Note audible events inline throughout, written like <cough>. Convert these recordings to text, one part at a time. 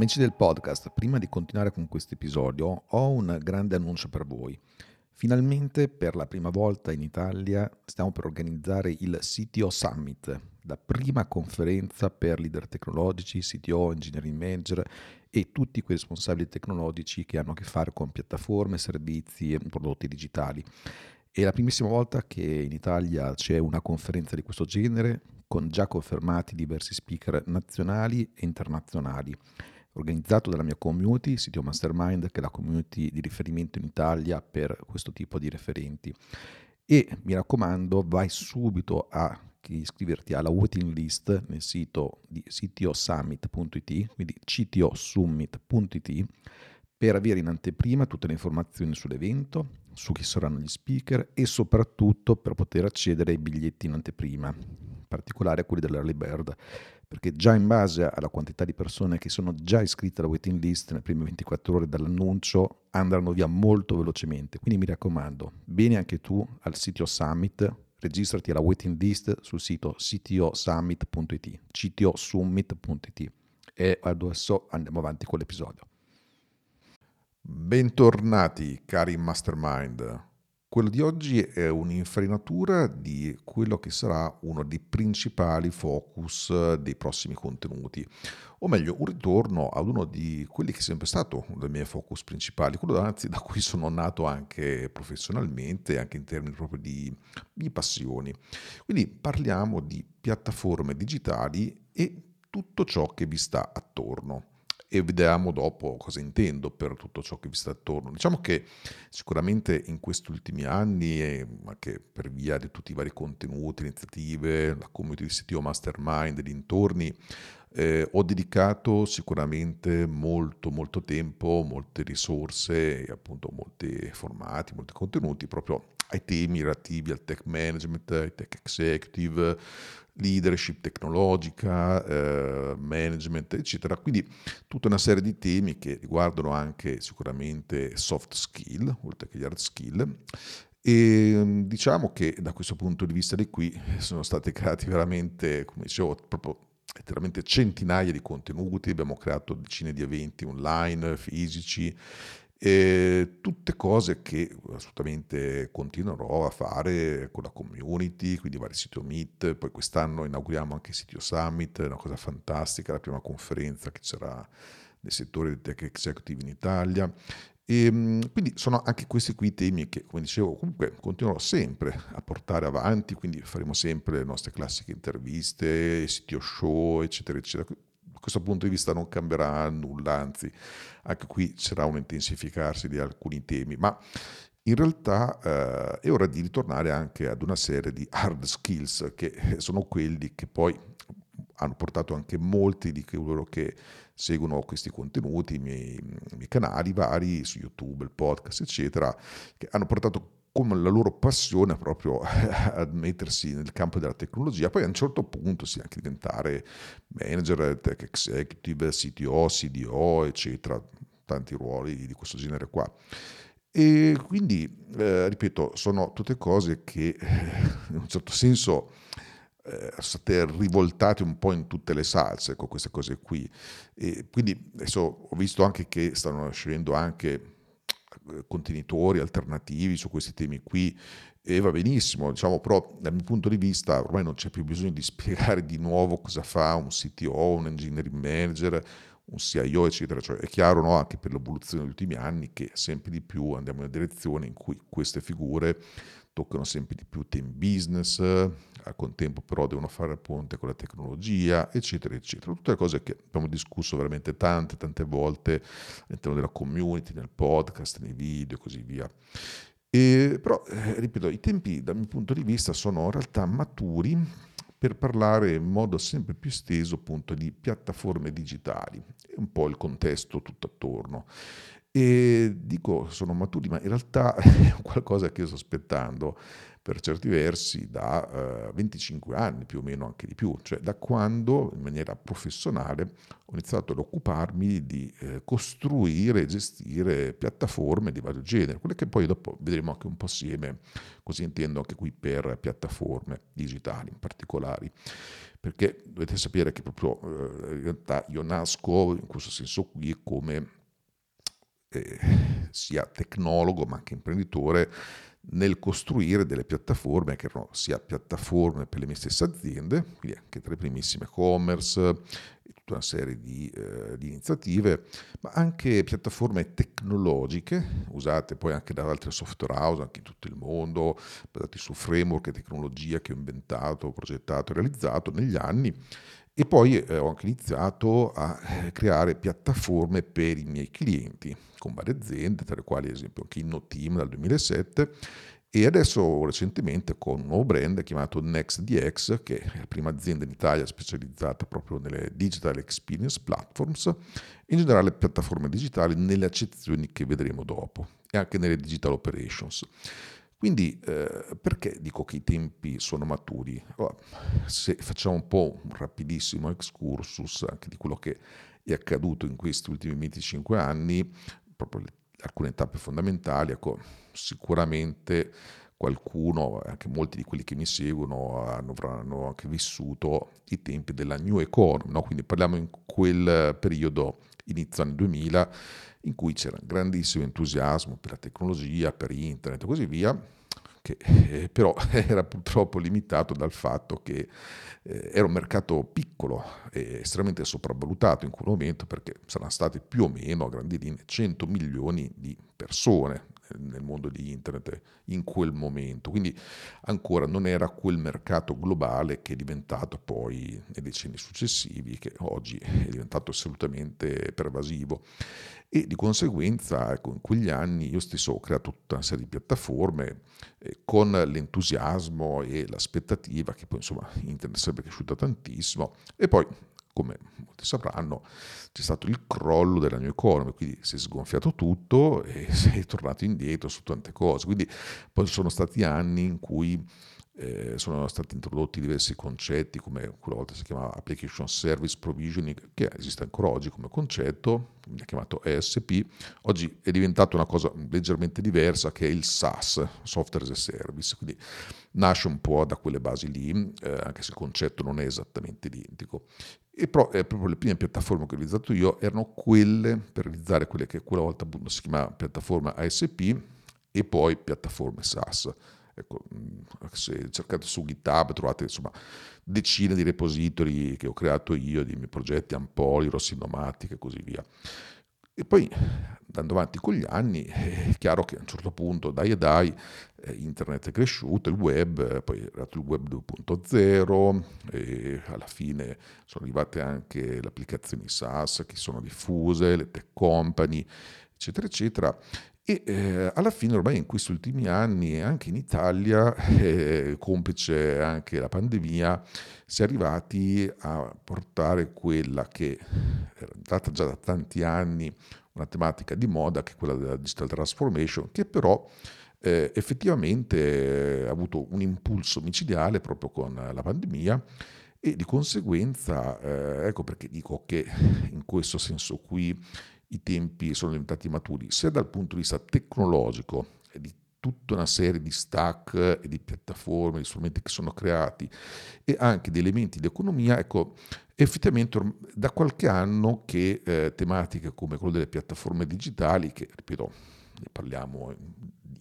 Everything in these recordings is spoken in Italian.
Amici del podcast, prima di continuare con questo episodio ho un grande annuncio per voi. Finalmente per la prima volta in Italia stiamo per organizzare il CTO Summit, la prima conferenza per leader tecnologici, CTO, engineering manager e tutti quei responsabili tecnologici che hanno a che fare con piattaforme, servizi e prodotti digitali. È la primissima volta che in Italia c'è una conferenza di questo genere con già confermati diversi speaker nazionali e internazionali organizzato dalla mia community, Sitio Mastermind, che è la community di riferimento in Italia per questo tipo di referenti. E mi raccomando, vai subito a iscriverti alla waiting list nel sito di ctosummit.it, quindi ctosummit.it, per avere in anteprima tutte le informazioni sull'evento, su chi saranno gli speaker e soprattutto per poter accedere ai biglietti in anteprima, particolare quelli dell'early bird perché già in base alla quantità di persone che sono già iscritte alla waiting list nelle prime 24 ore dall'annuncio andranno via molto velocemente. Quindi mi raccomando, vieni anche tu al sito Summit, registrati alla waiting list sul sito ctosummit.it, ctosummit.it e adesso andiamo avanti con l'episodio. Bentornati cari mastermind. Quello di oggi è un'infarinatura di quello che sarà uno dei principali focus dei prossimi contenuti, o meglio un ritorno ad uno di quelli che è sempre stato uno dei miei focus principali, quello anzi da cui sono nato anche professionalmente, anche in termini proprio di, di passioni. Quindi parliamo di piattaforme digitali e tutto ciò che vi sta attorno e vediamo dopo cosa intendo per tutto ciò che vi sta attorno. Diciamo che sicuramente in questi ultimi anni, e anche per via di tutti i vari contenuti, iniziative, la community di CTO Mastermind e dintorni, eh, ho dedicato sicuramente molto molto tempo, molte risorse appunto molti formati, molti contenuti proprio ai temi relativi al tech management, ai tech executive, leadership tecnologica, eh, management, eccetera. Quindi tutta una serie di temi che riguardano anche sicuramente soft skill, oltre che gli hard skill. E diciamo che da questo punto di vista di qui sono stati creati veramente, come dicevo, proprio letteralmente centinaia di contenuti, abbiamo creato decine di eventi online, fisici, e tutte cose che assolutamente continuerò a fare con la community, quindi vari siti Meet, poi quest'anno inauguriamo anche il sito Summit, una cosa fantastica, la prima conferenza che sarà nel settore del tech executive in Italia. E, ehm, quindi sono anche questi qui temi che, come dicevo, comunque continuerò sempre a portare avanti, quindi faremo sempre le nostre classiche interviste, sito show, eccetera, eccetera. Da questo punto di vista non cambierà nulla, anzi anche qui sarà un intensificarsi di alcuni temi, ma in realtà eh, è ora di ritornare anche ad una serie di hard skills che sono quelli che poi hanno portato anche molti di coloro che seguono questi contenuti, i miei, i miei canali vari su YouTube, il podcast, eccetera, che hanno portato come la loro passione proprio <laughs> a mettersi nel campo della tecnologia, poi a un certo punto si sì, anche diventare manager, tech executive, CTO, CDO, eccetera, tanti ruoli di questo genere qua. E quindi, eh, ripeto, sono tutte cose che <laughs> in un certo senso eh, state rivoltate un po' in tutte le salse con queste cose qui. E quindi adesso ho visto anche che stanno nascendo anche contenitori alternativi su questi temi qui e va benissimo, diciamo, però dal mio punto di vista ormai non c'è più bisogno di <laughs> spiegare di nuovo cosa fa un CTO, un engineering manager, un CIO, eccetera. Cioè, è chiaro no, anche per l'evoluzione degli ultimi anni che sempre di più andiamo in una direzione in cui queste figure toccano sempre di più team business, al contempo però devono fare il ponte con la tecnologia, eccetera, eccetera. Tutte le cose che abbiamo discusso veramente tante, tante volte all'interno della community, nel podcast, nei video e così via. E, però, eh, ripeto, i tempi dal mio punto di vista sono in realtà maturi per parlare in modo sempre più esteso appunto di piattaforme digitali e un po' il contesto tutto attorno. E dico sono maturi, ma in realtà <laughs> è qualcosa che io sto aspettando per certi versi da eh, 25 anni, più o meno anche di più, cioè da quando in maniera professionale ho iniziato ad occuparmi di eh, costruire e gestire piattaforme di vario genere, quelle che poi dopo vedremo anche un po' assieme, così intendo anche qui per piattaforme digitali in particolare perché dovete sapere che proprio eh, in realtà io nasco in questo senso qui come eh, sia tecnologo ma anche imprenditore nel costruire delle piattaforme che erano sia piattaforme per le mie stesse aziende, quindi anche tra le primissime e-commerce, tutta una serie di, eh, di, iniziative, ma anche piattaforme tecnologiche usate poi anche da altre software house anche in tutto il mondo, basate su framework e tecnologia che ho inventato, progettato e realizzato negli anni. E poi eh, ho anche iniziato a eh, creare piattaforme per i miei clienti, con varie aziende, tra le quali ad esempio anche InnoTeam dal 2007 e adesso recentemente con un nuovo brand chiamato NextDX, che è la prima azienda in Italia specializzata proprio nelle Digital Experience Platforms, in generale piattaforme digitali nelle accezioni che vedremo dopo e anche nelle Digital Operations. Quindi eh, perché dico che i tempi sono maturi? Allora, se facciamo un po' un rapidissimo excursus anche di quello che è accaduto in questi ultimi 25 anni, proprio alcune tappe fondamentali, ecco, sicuramente qualcuno, anche molti di quelli che mi seguono, hanno, avranno anche vissuto i tempi della New Economy, no? quindi parliamo in quel periodo, inizio anni 2000, in cui c'era grandissimo entusiasmo per la tecnologia, per internet e così via, che eh, però <laughs> era purtroppo limitato dal fatto che eh, era un mercato piccolo e estremamente sopravvalutato in quel momento perché saranno state più o meno a grandi linee 100 milioni di persone nel mondo di internet in quel momento, quindi ancora non era quel mercato globale che è diventato poi nei decenni successivi, che oggi è diventato assolutamente pervasivo. E di conseguenza ecco, in quegli anni io stesso ho creato tutta una serie di piattaforme eh, con l'entusiasmo e l'aspettativa che poi insomma internet sarebbe cresciuta tantissimo e poi come molti sapranno, c'è stato il crollo della new economy, quindi si è sgonfiato tutto e <laughs> si è tornato indietro su tante cose. Quindi poi sono stati anni in cui eh, sono stati introdotti diversi concetti, come quella volta si chiamava Application Service Provisioning, che esiste ancora oggi come concetto, viene chiamato ESP. Oggi è diventato una cosa leggermente diversa, che è il SaaS, Software as a Service. Quindi nasce un po' da quelle basi lì, eh, anche se il concetto non è esattamente identico. E però eh, proprio le prime piattaforme che ho utilizzato io erano quelle per realizzare quelle che quella volta appunto si chiamava piattaforma ASP e poi piattaforme SaaS Ecco, mm, se cercate su GitHub trovate insomma decine di repository che ho creato io, di miei progetti Ampoli, Rossi Nomadic e così via. E poi andando avanti con gli anni è chiaro che a un certo punto, dai e dai, eh, internet è cresciuto, il web, poi è arrivato il web 2.0 e alla fine sono arrivate anche le applicazioni SaaS che sono diffuse, le tech company, eccetera, eccetera. E eh, alla fine ormai in questi ultimi anni anche in Italia, <laughs> eh, complice anche la pandemia, si è arrivati a portare quella che era data già da tanti anni una tematica di moda, che è quella della digital transformation, che però eh, effettivamente ha avuto un impulso micidiale proprio con la pandemia e di conseguenza, eh, ecco perché dico che in questo senso qui i tempi sono diventati maturi, sia dal punto di vista tecnologico di tutta una serie di stack e di piattaforme, di strumenti che sono creati e anche di elementi di economia, ecco, effettivamente da qualche anno che eh, tematiche come quelle delle piattaforme digitali, che ripeto, ne parliamo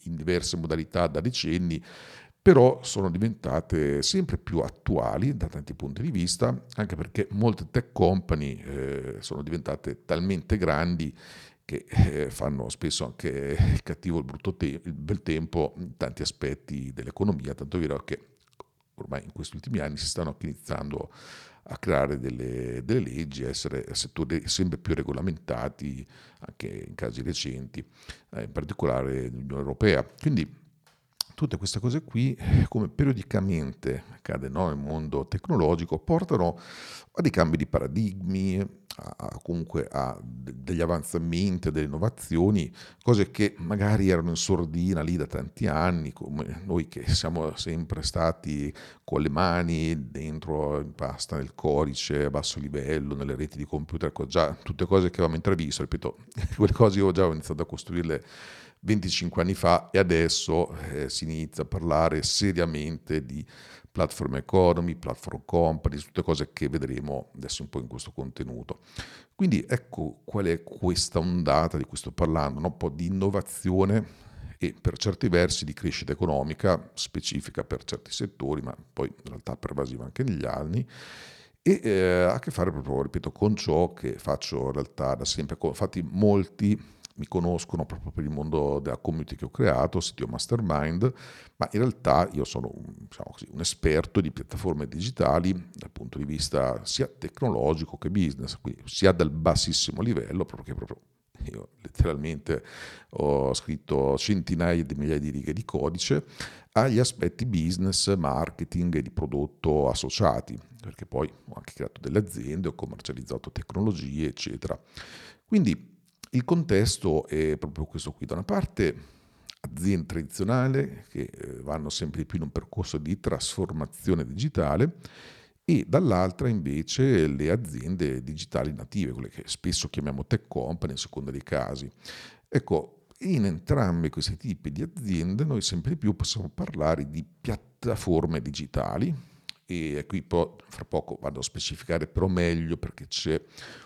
in diverse modalità da decenni, però sono diventate sempre più attuali da tanti punti di vista, anche perché molte tech company eh, sono diventate talmente grandi che eh, fanno spesso anche il cattivo il te- il bel tempo in tanti aspetti dell'economia, tanto è vero che ormai in questi ultimi anni si stanno iniziando a creare delle, delle leggi, a essere settori sempre più regolamentati, anche in casi recenti, eh, in particolare nell'Unione Europea. Quindi tutte queste cose qui, come periodicamente accade no, nel mondo tecnologico, portano a dei cambi di paradigmi, a, comunque a degli avanzamenti, delle innovazioni, cose che magari erano in sordina lì da tanti anni, come noi che siamo sempre stati con le mani dentro in pasta nel codice a basso livello, nelle reti di computer, già tutte cose che avevamo intravisto, ripeto, <laughs> quelle cose io già ho iniziato a costruirle 25 anni fa e adesso eh, si inizia a parlare seriamente di platform economy, platform company, tutte cose che vedremo adesso un po' in questo contenuto. Quindi ecco qual è questa ondata di cui sto parlando, un po' di innovazione e per certi versi di crescita economica specifica per certi settori, ma poi in realtà pervasiva anche negli anni, e eh, ha a che fare proprio, ripeto, con ciò che faccio in realtà da sempre. Infatti molti mi conoscono proprio per il mondo della community che ho creato, sito Mastermind, ma in realtà io sono diciamo così, un esperto di piattaforme digitali dal punto di vista sia tecnologico che business, quindi sia dal bassissimo livello, proprio che proprio io letteralmente ho scritto centinaia di migliaia di righe di codice, agli aspetti business, marketing e di prodotto associati, perché poi ho anche creato delle aziende, ho commercializzato tecnologie, eccetera. Quindi il contesto è proprio questo qui. Da una parte aziende tradizionali che eh, vanno sempre di più in un percorso di trasformazione digitale e dall'altra invece le aziende digitali native, quelle che spesso chiamiamo tech company a seconda dei casi. Ecco, in entrambi questi tipi di aziende noi sempre di più possiamo parlare di piattaforme digitali e qui poi, fra poco vado a specificare però meglio perché c'è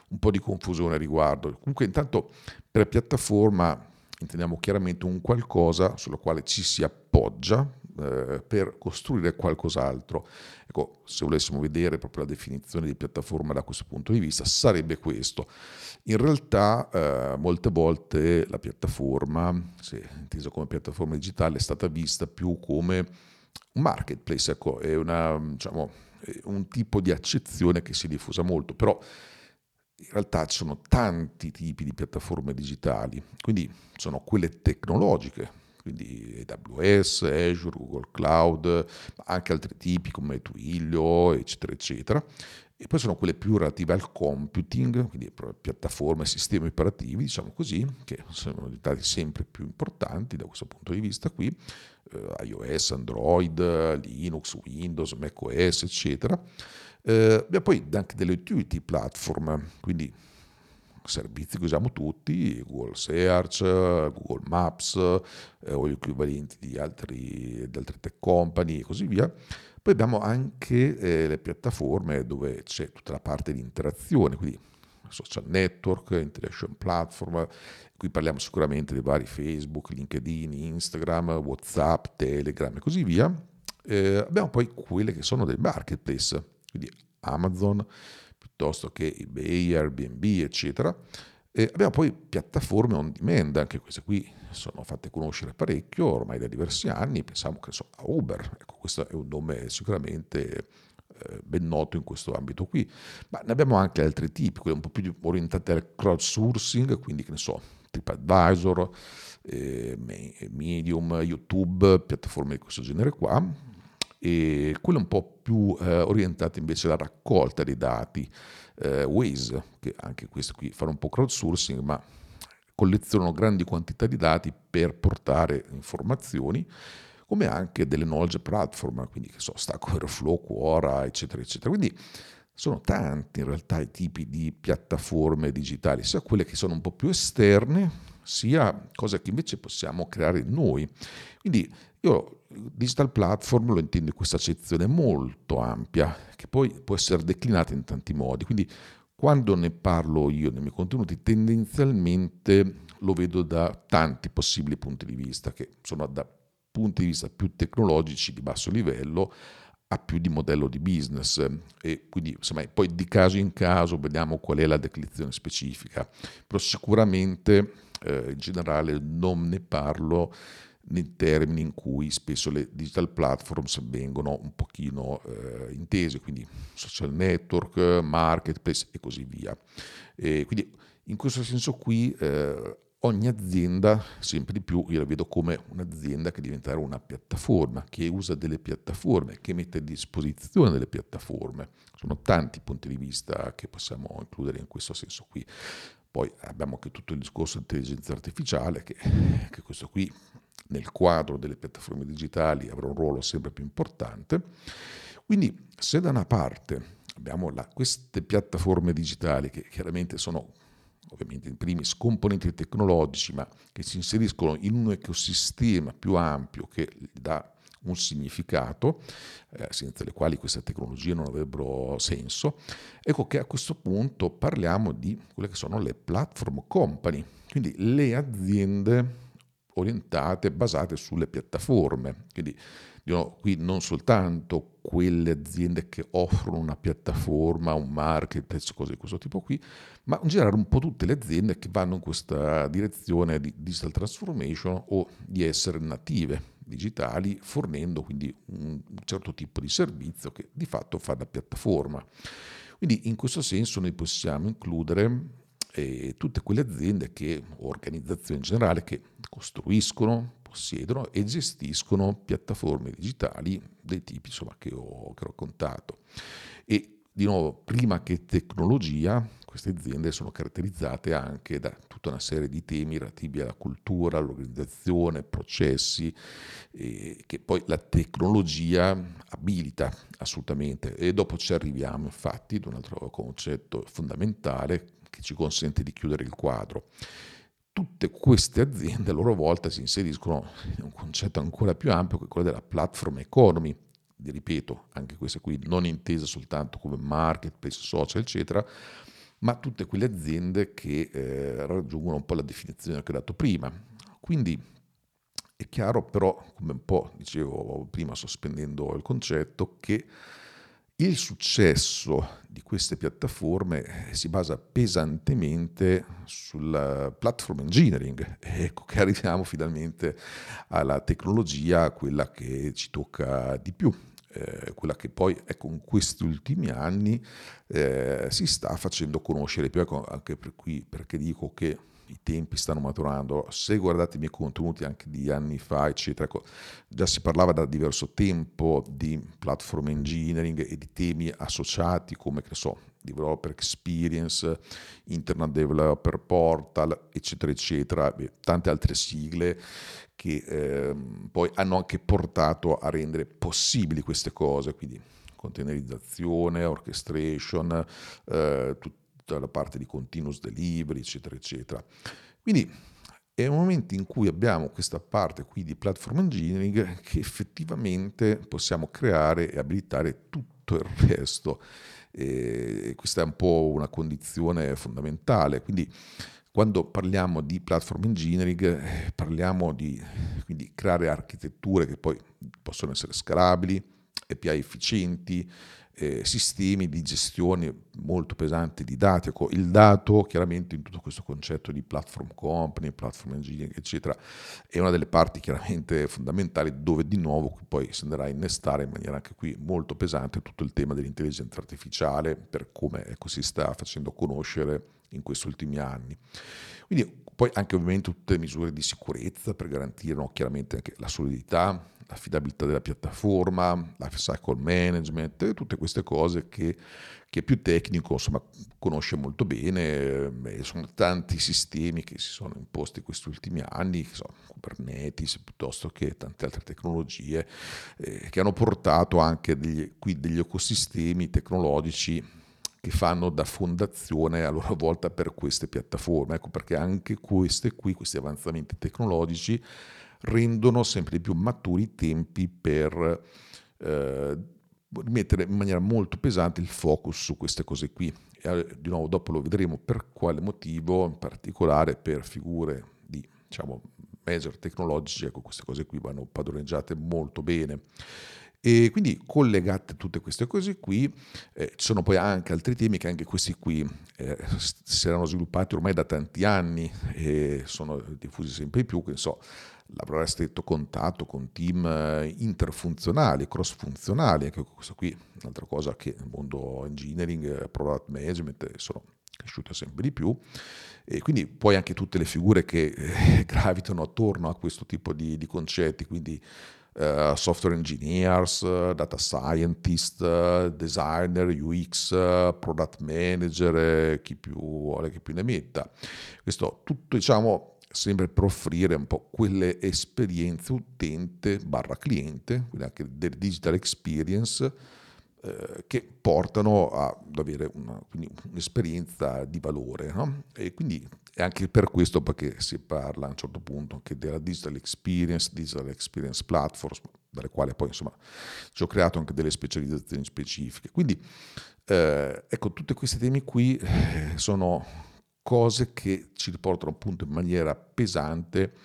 un po' di confusione a riguardo. Comunque intanto per piattaforma intendiamo chiaramente un qualcosa sulla quale ci si appoggia eh, per costruire qualcos'altro. Ecco, se volessimo vedere proprio la definizione di piattaforma da questo punto di vista, sarebbe questo. In realtà eh, molte volte la piattaforma, se intesa come piattaforma digitale, è stata vista più come un marketplace, ecco, è una, diciamo, un tipo di accezione che si è diffusa molto, però in realtà ci sono tanti tipi di piattaforme digitali, quindi sono quelle tecnologiche, quindi AWS, Azure, Google Cloud, ma anche altri tipi come Twilio, eccetera, eccetera. E poi sono quelle più relative al computing, quindi piattaforme, sistemi operativi, diciamo così, che sono diventati sempre più importanti da questo punto di vista qui, eh, iOS, Android, Linux, Windows, macOS, eccetera. Eh, abbiamo poi anche delle utility platform, quindi servizi che usiamo tutti, Google Search, Google Maps eh, o gli equivalenti di, altri, di altre tech company e così via. Poi abbiamo anche eh, le piattaforme dove c'è tutta la parte di interazione, quindi social network, interaction platform, qui parliamo sicuramente dei vari Facebook, LinkedIn, Instagram, Whatsapp, Telegram e così via. Eh, abbiamo poi quelle che sono dei marketplace, quindi Amazon piuttosto che eBay, Airbnb, eccetera. E abbiamo poi piattaforme on demand, anche queste qui sono fatte conoscere parecchio ormai da diversi anni, pensiamo che so, a Uber, ecco questo è un nome sicuramente eh, ben noto in questo ambito qui, ma ne abbiamo anche altri tipi, quelli un po' più orientati al crowdsourcing, quindi che ne so, TripAdvisor, eh, Medium, YouTube, piattaforme di questo genere qua, e quelle un po' più eh, orientate invece alla raccolta dei dati, eh, Waze, che anche questo qui fanno un po' crowdsourcing, ma collezionano grandi quantità di dati per portare informazioni, come anche delle knowledge platform, quindi che so, Stack Overflow, Quora, eccetera, eccetera. Quindi sono tanti in realtà i tipi di piattaforme digitali, sia quelle che sono un po' più esterne, sia cose che invece possiamo creare noi. Quindi io digital platform lo intendo in questa accezione molto ampia, che poi può essere declinata in tanti modi. Quindi quando ne parlo io nei miei contenuti, tendenzialmente lo vedo da tanti possibili punti di vista, che sono da punti di vista più tecnologici di basso livello a più di modello di business e quindi insomma, poi di caso in caso vediamo qual è la declinazione specifica, però sicuramente eh, in generale non ne parlo nei termini in cui spesso le digital platforms vengono un pochino eh, intese, quindi social network, marketplace e così via. E quindi in questo senso qui eh, ogni azienda, sempre di più, io la vedo come un'azienda che diventerà una piattaforma, che usa delle piattaforme, che mette a disposizione delle piattaforme. Sono tanti punti di vista che possiamo includere in questo senso qui. Poi abbiamo anche tutto il discorso di intelligenza artificiale, che, che questo qui nel quadro delle piattaforme digitali avrà un ruolo sempre più importante. Quindi se da una parte abbiamo la, queste piattaforme digitali che chiaramente sono ovviamente in primis componenti tecnologici, ma che si inseriscono in un ecosistema più ampio che dà un significato, eh, senza le quali queste tecnologie non avrebbero senso, ecco che a questo punto parliamo di quelle che sono le platform company, quindi le aziende orientate, basate sulle piattaforme. Quindi io, qui non soltanto quelle aziende che offrono una piattaforma, un marketplace, cose di questo tipo qui, ma in generale un po' tutte le aziende che vanno in questa direzione di digital transformation o di essere native digitali, fornendo quindi un certo tipo di servizio che di fatto fa da piattaforma. Quindi in questo senso noi possiamo includere eh, tutte quelle aziende che, organizzazioni in generale, che costruiscono, possiedono e gestiscono piattaforme digitali dei tipi insomma, che, ho, che ho raccontato. E di nuovo, prima che tecnologia, queste aziende sono caratterizzate anche da tutta una serie di temi relativi alla cultura, all'organizzazione, processi, eh, che poi la tecnologia abilita assolutamente. E dopo ci arriviamo infatti ad un altro concetto fondamentale che ci consente di chiudere il quadro. Tutte queste aziende a loro volta si inseriscono in un concetto ancora più ampio che è quello della platform economy, ripeto, anche queste qui non intese soltanto come marketplace, social, eccetera, ma tutte quelle aziende che eh, raggiungono un po' la definizione che ho dato prima. Quindi è chiaro però, come un po' dicevo prima sospendendo il concetto, che il successo di queste piattaforme si basa pesantemente sul platform engineering. Ecco che <laughs> arriviamo finalmente alla tecnologia, quella che ci tocca di più, eh, quella che poi ecco, in questi ultimi anni eh, si sta facendo conoscere. Più, ecco, anche per qui, perché dico che i tempi stanno maturando, se guardate i miei contenuti anche di anni fa, eccetera, ecco, già si parlava da diverso tempo di platform engineering e di temi associati come, che so, developer experience, internet developer portal, eccetera, eccetera, e tante altre sigle che eh, poi hanno anche portato a rendere possibili queste cose, quindi containerizzazione, orchestration, eh, tutta la parte di continuous delivery, eccetera, eccetera. Quindi è un momento in cui abbiamo questa parte qui di platform engineering che effettivamente possiamo creare e abilitare tutto il resto. E questa è un po' una condizione fondamentale. Quindi quando parliamo di platform engineering eh, parliamo di quindi, creare architetture che poi possono essere scalabili, API efficienti, eh, sistemi di gestione molto pesanti di dati. Ecco, il dato chiaramente in tutto questo concetto di platform company, platform engineering, eccetera, è una delle parti chiaramente fondamentali dove di nuovo poi si andrà a innestare in maniera anche qui molto pesante tutto il tema dell'intelligenza artificiale per come ecco, si sta facendo conoscere in questi ultimi anni. Quindi poi anche ovviamente tutte le misure di sicurezza per garantire no, chiaramente anche la solidità, l'affidabilità della piattaforma, life cycle management, tutte queste cose che chi è più tecnico insomma, conosce molto bene, Beh, sono tanti sistemi che si sono imposti in questi ultimi anni, che sono Kubernetes piuttosto che tante altre tecnologie, eh, che hanno portato anche degli, qui degli ecosistemi tecnologici che fanno da fondazione a loro volta per queste piattaforme. Ecco perché anche queste qui, questi avanzamenti tecnologici, rendono sempre più maturi i tempi per eh, mettere in maniera molto pesante il focus su queste cose qui. E eh, di nuovo dopo lo vedremo per quale motivo, in particolare per figure di diciamo, major tecnologici, ecco queste cose qui vanno padroneggiate molto bene. E quindi collegate tutte queste cose qui, eh, ci sono poi anche altri temi che anche questi qui eh, si erano sviluppati ormai da tanti anni e sono diffusi sempre di più, che so, lavorare a stretto contatto con team eh, interfunzionali, cross funzionali, anche questo qui è un'altra cosa che nel mondo engineering, product management sono cresciuta sempre di più, e quindi poi anche tutte le figure che eh, <laughs> gravitano attorno a questo tipo di, di concetti, quindi uh, software engineers, data scientist, designer, UX, product manager, chi più vuole, chi più ne metta. Questo tutto diciamo sempre per offrire un po' quelle esperienze utente barra cliente, quindi anche del digital experience, eh, che portano ad avere una, un'esperienza di valore. No? E quindi è anche per questo perché si parla a un certo punto anche della digital experience, digital experience platform, dalle quali poi insomma ci ho creato anche delle specializzazioni specifiche. Quindi eh, ecco, tutti questi temi qui eh, sono cose che ci riportano appunto in maniera pesante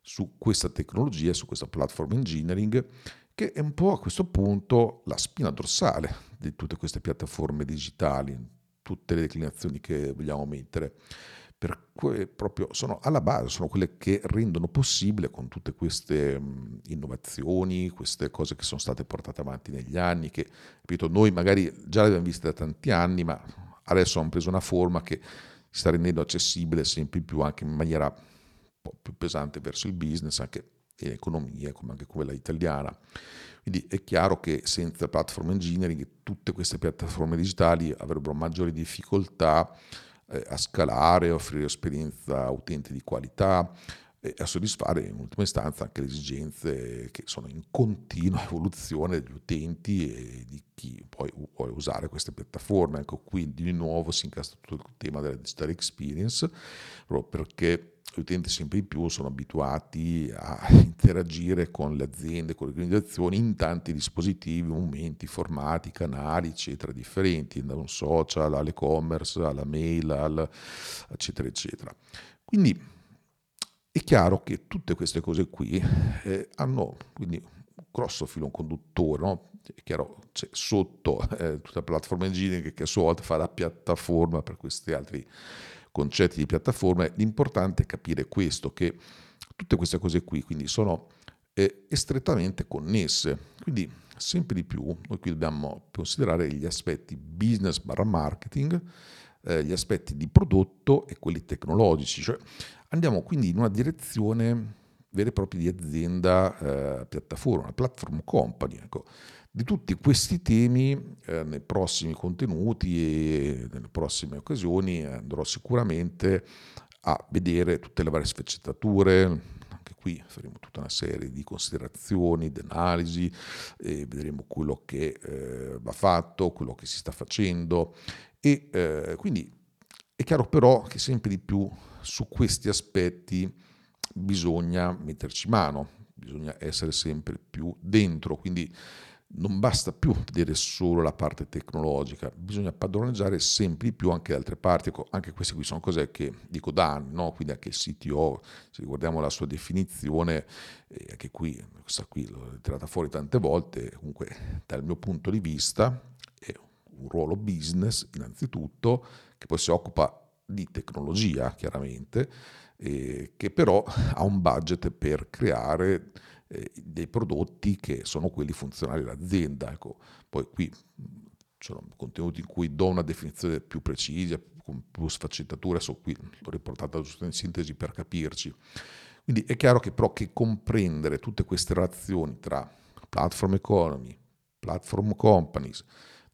su questa tecnologia, su questa platform engineering che è un po' a questo punto la spina dorsale di tutte queste piattaforme digitali, tutte le declinazioni che vogliamo mettere. Per cui proprio sono alla base, sono quelle che rendono possibile con tutte queste innovazioni, queste cose che sono state portate avanti negli anni, che ripeto, noi magari già le abbiamo viste da tanti anni, ma adesso hanno preso una forma che si sta rendendo accessibile sempre più anche in maniera un po' più pesante verso il business, anche e economie come anche quella italiana. Quindi è chiaro che senza platform engineering tutte queste piattaforme digitali avrebbero maggiori difficoltà eh, a scalare, a offrire esperienza a utenti di qualità e a soddisfare in ultima istanza anche le esigenze che sono in continua <laughs> evoluzione degli utenti e di chi poi vuole usare queste piattaforme. Ecco, qui di nuovo si incastra tutto il tema della digital experience, proprio perché gli utenti sempre di più sono abituati a <laughs> interagire con le aziende, con le organizzazioni in tanti dispositivi, momenti, formati, canali, eccetera, differenti, da un social all'e-commerce, alla mail, al, eccetera, eccetera. Quindi è chiaro che tutte queste cose qui eh, hanno quindi un grosso filo conduttore, no? è chiaro c'è sotto eh, tutta la platform engineering che a sua volta fa la piattaforma per questi altri concetti di piattaforma, l'importante è capire questo, che tutte queste cose qui quindi sono eh, strettamente connesse, quindi sempre di più noi qui dobbiamo considerare gli aspetti business barra marketing, eh, gli aspetti di prodotto e quelli tecnologici, cioè andiamo quindi in una direzione vera e propria di azienda eh, piattaforma, una platform company. Ecco di tutti questi temi eh, nei prossimi contenuti e nelle prossime occasioni andrò sicuramente a vedere tutte le varie sfaccettature, anche qui faremo tutta una serie di considerazioni, di analisi, vedremo quello che eh, va fatto, quello che si sta facendo e eh, quindi è chiaro però che sempre di più su questi aspetti bisogna metterci mano, bisogna essere sempre più dentro, quindi non basta più vedere solo la parte tecnologica, bisogna padroneggiare sempre di più anche altre parti. Ecco, anche queste qui sono cose che dico da anni, no? quindi anche il CTO, se guardiamo la sua definizione, eh, anche qui, questa qui l'ho tirata fuori tante volte, comunque dal mio punto di vista è un ruolo business innanzitutto, che poi si occupa di tecnologia chiaramente, eh, che però <laughs> ha un budget per creare eh, dei prodotti che sono quelli funzionali all'azienda. Ecco, poi qui sono contenuti in cui do una definizione più precisa, con più sfaccettature, so qui l'ho riportata giusto in sintesi per capirci. Quindi è chiaro che però che comprendere tutte queste relazioni tra platform economy, platform companies,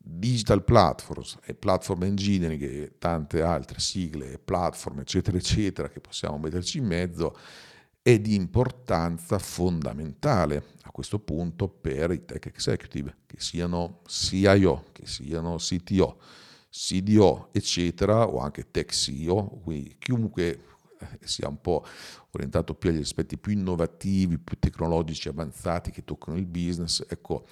digital platforms e platform engineering e tante altre sigle, platform eccetera eccetera che possiamo metterci in mezzo, è di importanza fondamentale a questo punto per i tech executive, che siano CIO, che siano CTO, CDO, eccetera, o anche tech CEO, quindi chiunque eh, sia un po' orientato più agli aspetti più innovativi, più tecnologici, avanzati che toccano il business, ecco,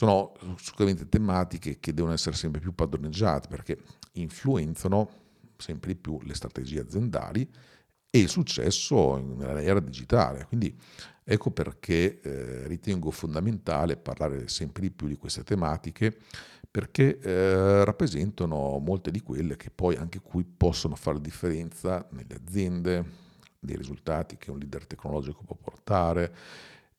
sono sicuramente tematiche che devono essere sempre più padroneggiate perché influenzano sempre di più le strategie aziendali e il successo nell'era digitale. Quindi ecco perché eh, ritengo fondamentale parlare sempre di più di queste tematiche perché eh, rappresentano molte di quelle che poi anche qui possono fare differenza nelle aziende, nei risultati che un leader tecnologico può portare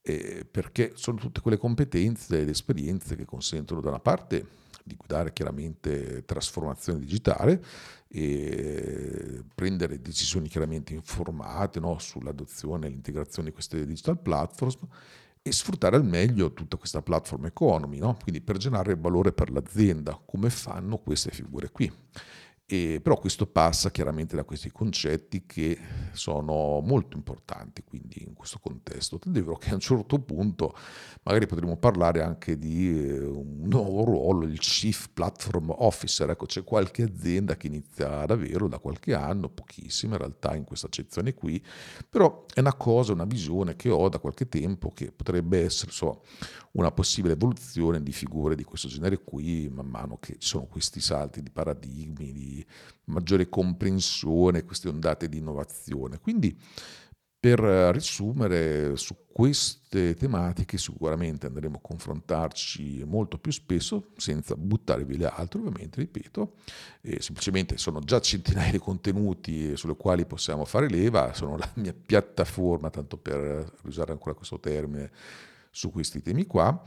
eh, perché sono tutte quelle competenze ed esperienze che consentono da una parte di guidare chiaramente trasformazione digitale e prendere decisioni chiaramente informate no, sull'adozione e l'integrazione di queste digital platforms e sfruttare al meglio tutta questa platform economy, no? quindi per generare valore per l'azienda, come fanno queste figure qui. E, però questo passa chiaramente da questi concetti che sono molto importanti quindi in questo contesto. Tant'è vero che a un certo punto magari potremmo parlare anche di eh, un nuovo ruolo, il Chief Platform Officer. Ecco, c'è qualche azienda che inizia ad averlo da qualche anno, pochissime in realtà in questa accezione qui, però è una cosa, una visione che ho da qualche tempo che potrebbe essere so, una possibile evoluzione di figure di questo genere qui, man mano che ci sono questi salti di paradigmi, di maggiore comprensione, queste ondate di innovazione. Quindi per riassumere su queste tematiche sicuramente andremo a confrontarci molto più spesso senza buttare via le altre ovviamente, ripeto, e semplicemente sono già centinaia di contenuti sulle quali possiamo fare leva, sono la mia piattaforma, tanto per usare ancora questo termine, su questi temi qua,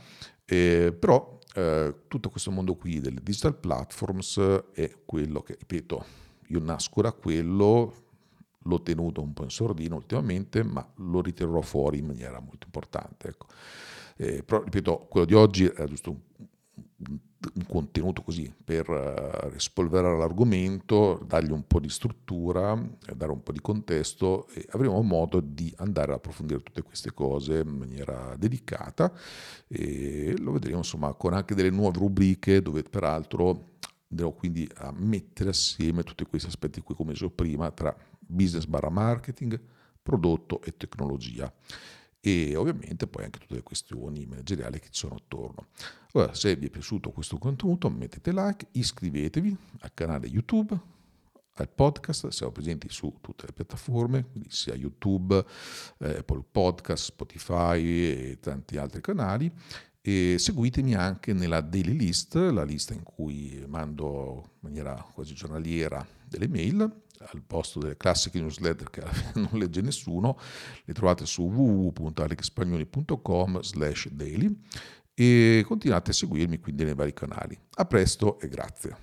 eh, però eh, tutto questo mondo qui delle digital platforms è quello che, ripeto, io nasco da quello, l'ho tenuto un po' in sordino ultimamente, ma lo riterrò fuori in maniera molto importante. Ecco. Eh, però, ripeto, quello di oggi è giusto un contenuto così per uh, rispolverare l'argomento, dargli un po' di struttura, dare un po' di contesto e avremo modo di andare ad approfondire tutte queste cose in maniera dedicata e lo vedremo insomma con anche delle nuove rubriche dove peraltro andremo quindi a mettere assieme tutti questi aspetti qui come dicevo prima tra business barra marketing, prodotto e tecnologia e ovviamente poi anche tutte le questioni manageriali che ci sono attorno. Ora, se vi è piaciuto questo contenuto mettete like, iscrivetevi al canale YouTube, al podcast, siamo presenti su tutte le piattaforme, quindi sia YouTube, eh, Apple Podcast, Spotify e tanti altri canali e seguitemi anche nella daily list, la lista in cui mando in maniera quasi giornaliera delle mail al posto delle classiche newsletter che <laughs> non legge nessuno, le trovate su www.alexspagnoli.com slash daily e continuate a seguirmi quindi nei vari canali. A presto e grazie.